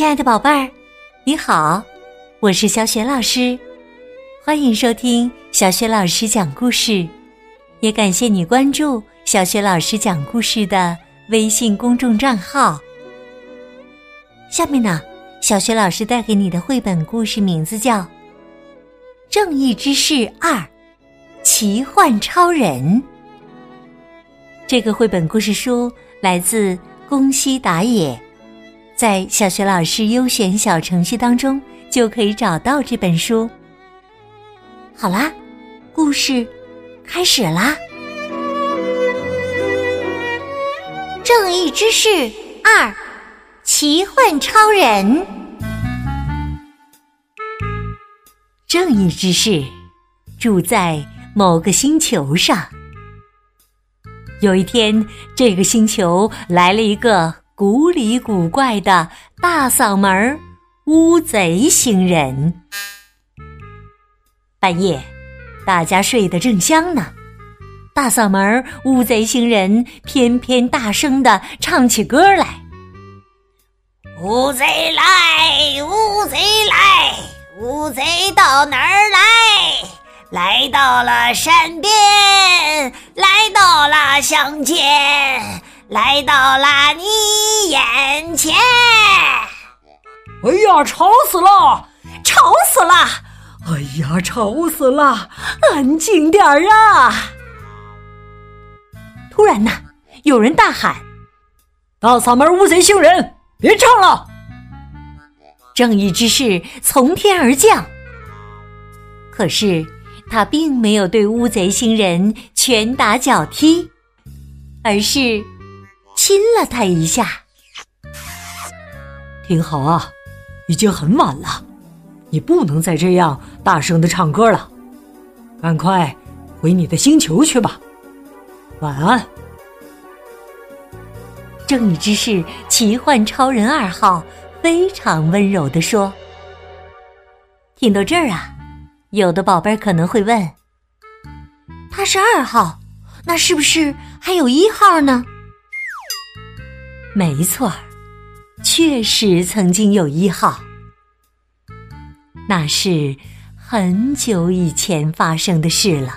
亲爱的宝贝儿，你好，我是小雪老师，欢迎收听小雪老师讲故事，也感谢你关注小雪老师讲故事的微信公众账号。下面呢，小雪老师带给你的绘本故事名字叫《正义之士二：奇幻超人》。这个绘本故事书来自宫西达也。在小学老师优选小程序当中就可以找到这本书。好啦，故事开始啦！正义之士二：奇幻超人。正义之士住在某个星球上。有一天，这个星球来了一个。古里古怪的大嗓门乌贼星人。半夜，大家睡得正香呢，大嗓门乌贼星人偏偏大声的唱起歌来：“乌贼来，乌贼来，乌贼到哪儿来？来到了山边，来到了乡间。”来到了你眼前！哎呀，吵死了！吵死了！哎呀，吵死了！安静点儿啊！突然呐，有人大喊：“大嗓门乌贼星人，别唱了！”正义之士从天而降，可是他并没有对乌贼星人拳打脚踢，而是。亲了他一下，听好啊，已经很晚了，你不能再这样大声的唱歌了，赶快回你的星球去吧，晚安。正义之士奇幻超人二号非常温柔的说：“听到这儿啊，有的宝贝可能会问，他是二号，那是不是还有一号呢？”没错确实曾经有一号，那是很久以前发生的事了。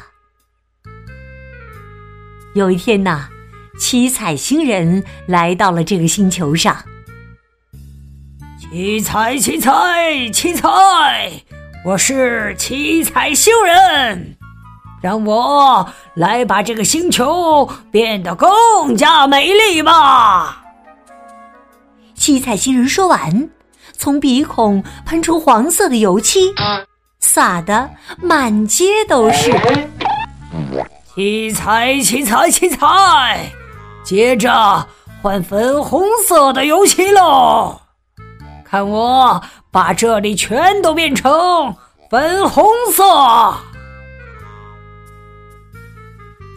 有一天呐，七彩星人来到了这个星球上。七彩，七彩，七彩，我是七彩星人，让我来把这个星球变得更加美丽吧。七彩星人说完，从鼻孔喷出黄色的油漆，洒得满街都是。七彩，七彩，七彩，接着换粉红色的油漆喽！看我把这里全都变成粉红色。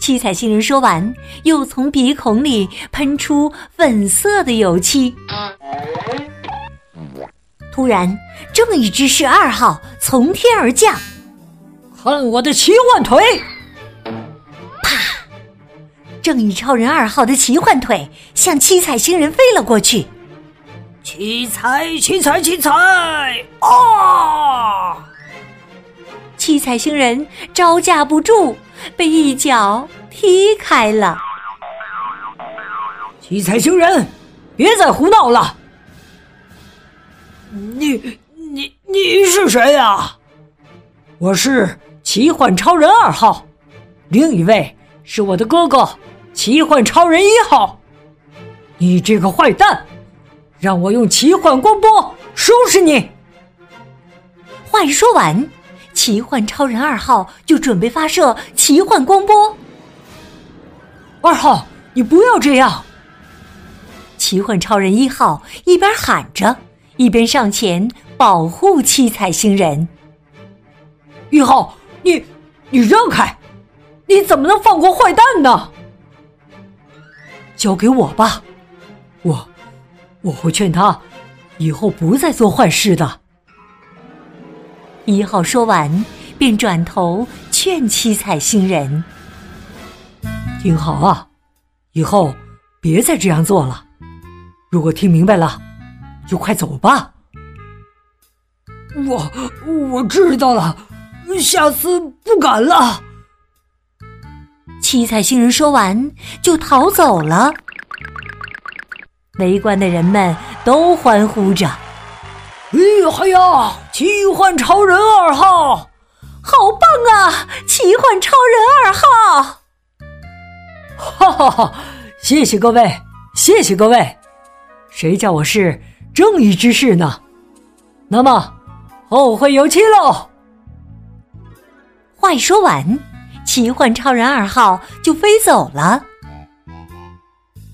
七彩星人说完，又从鼻孔里喷出粉色的油漆。突然，正义之士二号从天而降，看我的奇幻腿！啪！正义超人二号的奇幻腿向七彩星人飞了过去。七彩，七彩，七彩！啊！七彩星人招架不住。被一脚踢开了。七彩星人，别再胡闹了！你、你、你是谁呀？我是奇幻超人二号，另一位是我的哥哥奇幻超人一号。你这个坏蛋，让我用奇幻光波收拾你！话一说完。奇幻超人二号就准备发射奇幻光波。二号，你不要这样！奇幻超人一号一边喊着，一边上前保护七彩星人。一号，你你让开！你怎么能放过坏蛋呢？交给我吧，我我会劝他以后不再做坏事的。一号说完，便转头劝七彩星人：“听好啊，以后别再这样做了。如果听明白了，就快走吧。”我我知道了，下次不敢了。七彩星人说完就逃走了。围观的人们都欢呼着：“厉害呀，奇幻超人二号！好棒啊，奇幻超人二号！”哈哈哈！谢谢各位，谢谢各位。谁叫我是正义之士呢？那么后会有期喽。话一说完，奇幻超人二号就飞走了。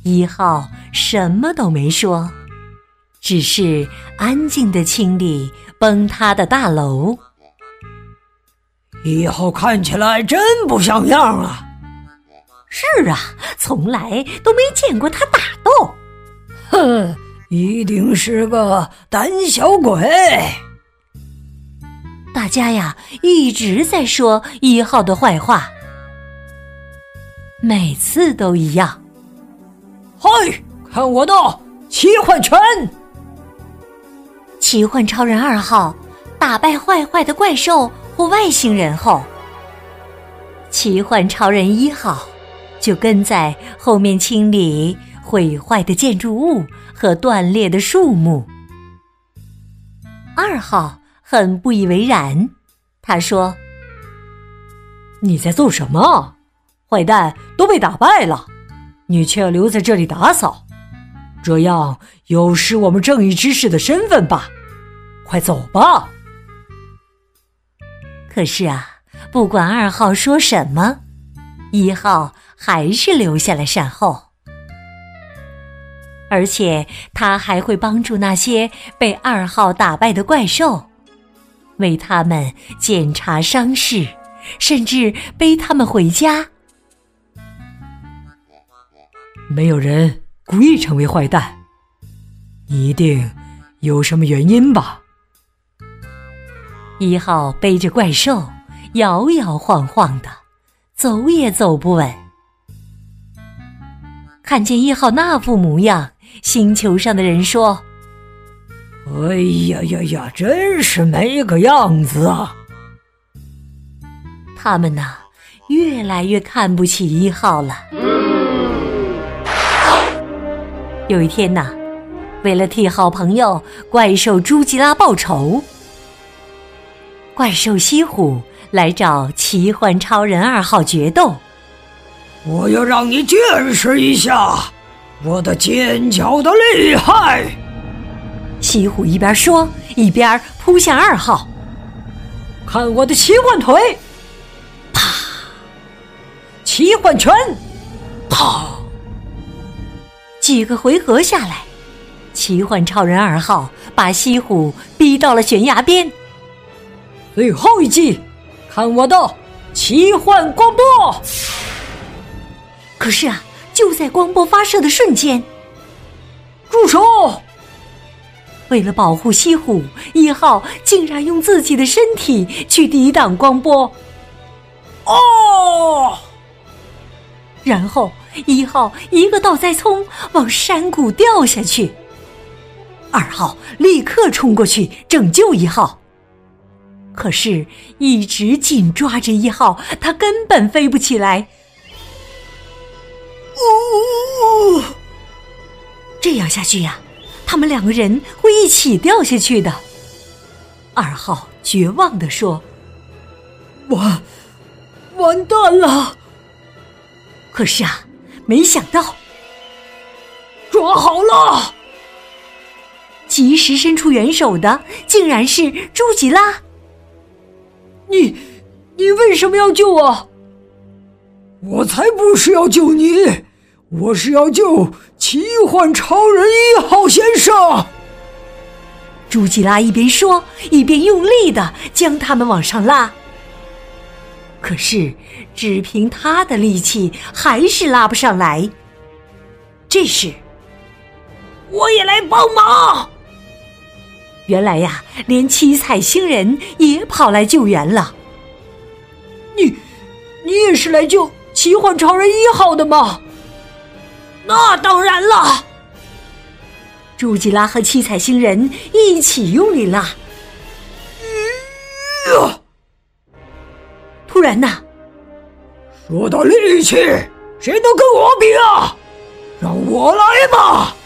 一号什么都没说，只是安静的清理崩塌的大楼。一号看起来真不像样啊！是啊，从来都没见过他打斗。哼，一定是个胆小鬼。大家呀一直在说一号的坏话，每次都一样。嗨，看我的奇幻拳！奇幻超人二号打败坏坏的怪兽或外星人后，奇幻超人一号就跟在后面清理毁坏的建筑物和断裂的树木。二号很不以为然，他说：“你在做什么？坏蛋都被打败了。”你却要留在这里打扫，这样有失我们正义之士的身份吧？快走吧！可是啊，不管二号说什么，一号还是留下来善后，而且他还会帮助那些被二号打败的怪兽，为他们检查伤势，甚至背他们回家。没有人故意成为坏蛋，一定有什么原因吧？一号背着怪兽，摇摇晃晃的，走也走不稳。看见一号那副模样，星球上的人说：“哎呀呀呀，真是没个样子啊！”他们呐，越来越看不起一号了。有一天呐，为了替好朋友怪兽朱吉拉报仇，怪兽西虎来找奇幻超人二号决斗。我要让你见识一下我的尖角的厉害！西虎一边说，一边扑向二号。看我的奇幻腿！啪！奇幻拳！啪！几个回合下来，奇幻超人二号把西虎逼到了悬崖边。最后一击，看我的奇幻光波！可是啊，就在光波发射的瞬间，住手！为了保护西虎，一号竟然用自己的身体去抵挡光波。哦！然后。一号一个倒栽葱往山谷掉下去，二号立刻冲过去拯救一号。可是，一直紧抓着一号，他根本飞不起来。呜！这样下去呀，他们两个人会一起掉下去的。二号绝望地说：“完，完蛋了！”可是啊。没想到，抓好了！及时伸出援手的竟然是朱吉拉。你，你为什么要救我？我才不是要救你，我是要救奇幻超人一号先生。朱吉拉一边说，一边用力的将他们往上拉。可是，只凭他的力气，还是拉不上来。这时，我也来帮忙。原来呀连七彩星人也跑来救援了。你你也是来救奇幻超人一号的吗？那当然了。朱吉拉和七彩星人一起用力拉啊突然呐说到力气谁能跟我比啊让我来吧。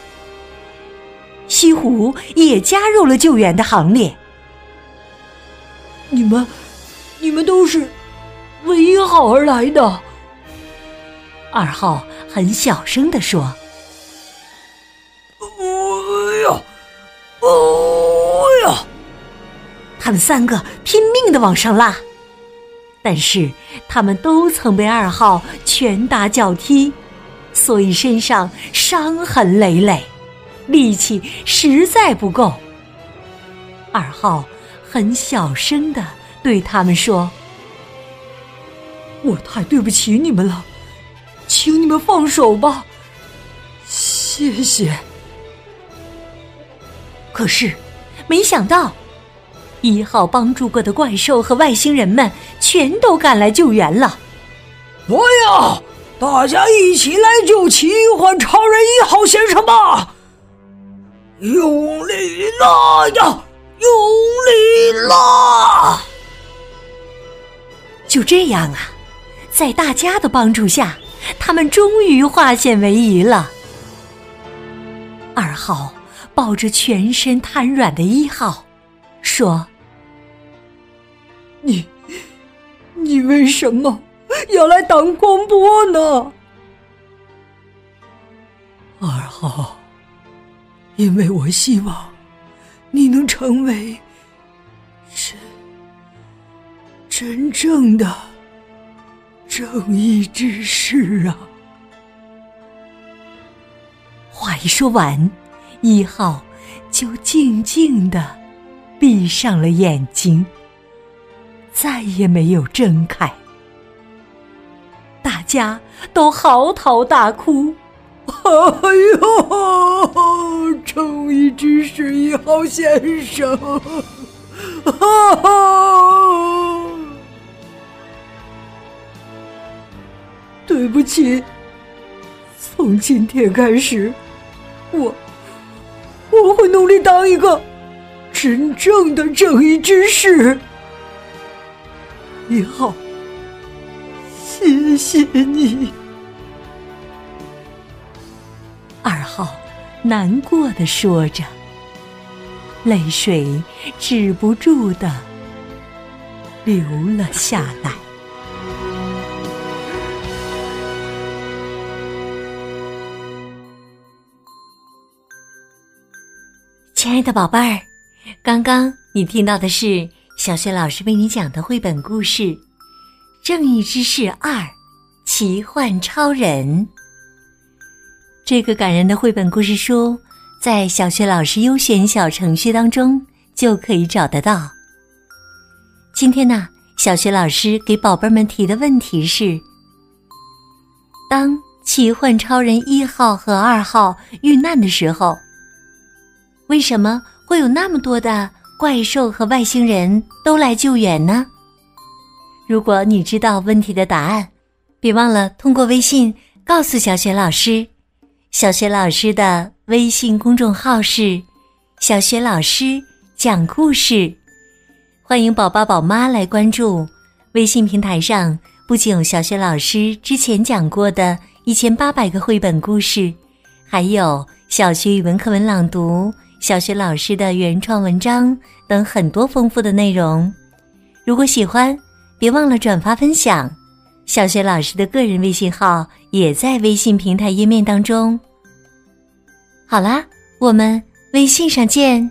西湖也加入了救援的行列。你们，你们都是为一号而来的。二号很小声的说：“哎呀，哎呀！”他们三个拼命的往上拉，但是他们都曾被二号拳打脚踢，所以身上伤痕累累，力气实在不够。二号很小声的对他们说：“我太对不起你们了。”请你们放手吧，谢谢。可是，没想到，一号帮助过的怪兽和外星人们全都赶来救援了。不要，大家一起来救奇幻超人一号先生吧！用力拉呀，用力拉！就这样啊，在大家的帮助下。他们终于化险为夷了。二号抱着全身瘫软的一号，说：“你，你为什么要来挡光波呢？”二号，因为我希望你能成为真真正的。正义之士啊！话一说完，一号就静静的闭上了眼睛，再也没有睁开。大家都嚎啕大哭：“哎呦，正义之士一号先生！”哈哈。对不起，从今天开始，我我会努力当一个真正的正义之士。一号，谢谢你。好难过的说着，泪水止不住的流了下来。亲爱的宝贝儿，刚刚你听到的是小雪老师为你讲的绘本故事《正义之士二：奇幻超人》。这个感人的绘本故事书在小雪老师优选小程序当中就可以找得到。今天呢，小雪老师给宝贝们提的问题是：当奇幻超人一号和二号遇难的时候。为什么会有那么多的怪兽和外星人都来救援呢？如果你知道问题的答案，别忘了通过微信告诉小雪老师。小雪老师的微信公众号是“小雪老师讲故事”，欢迎宝宝宝妈来关注。微信平台上不仅有小雪老师之前讲过的一千八百个绘本故事，还有小学语文课文朗读。小学老师的原创文章等很多丰富的内容，如果喜欢，别忘了转发分享。小学老师的个人微信号也在微信平台页面当中。好啦，我们微信上见。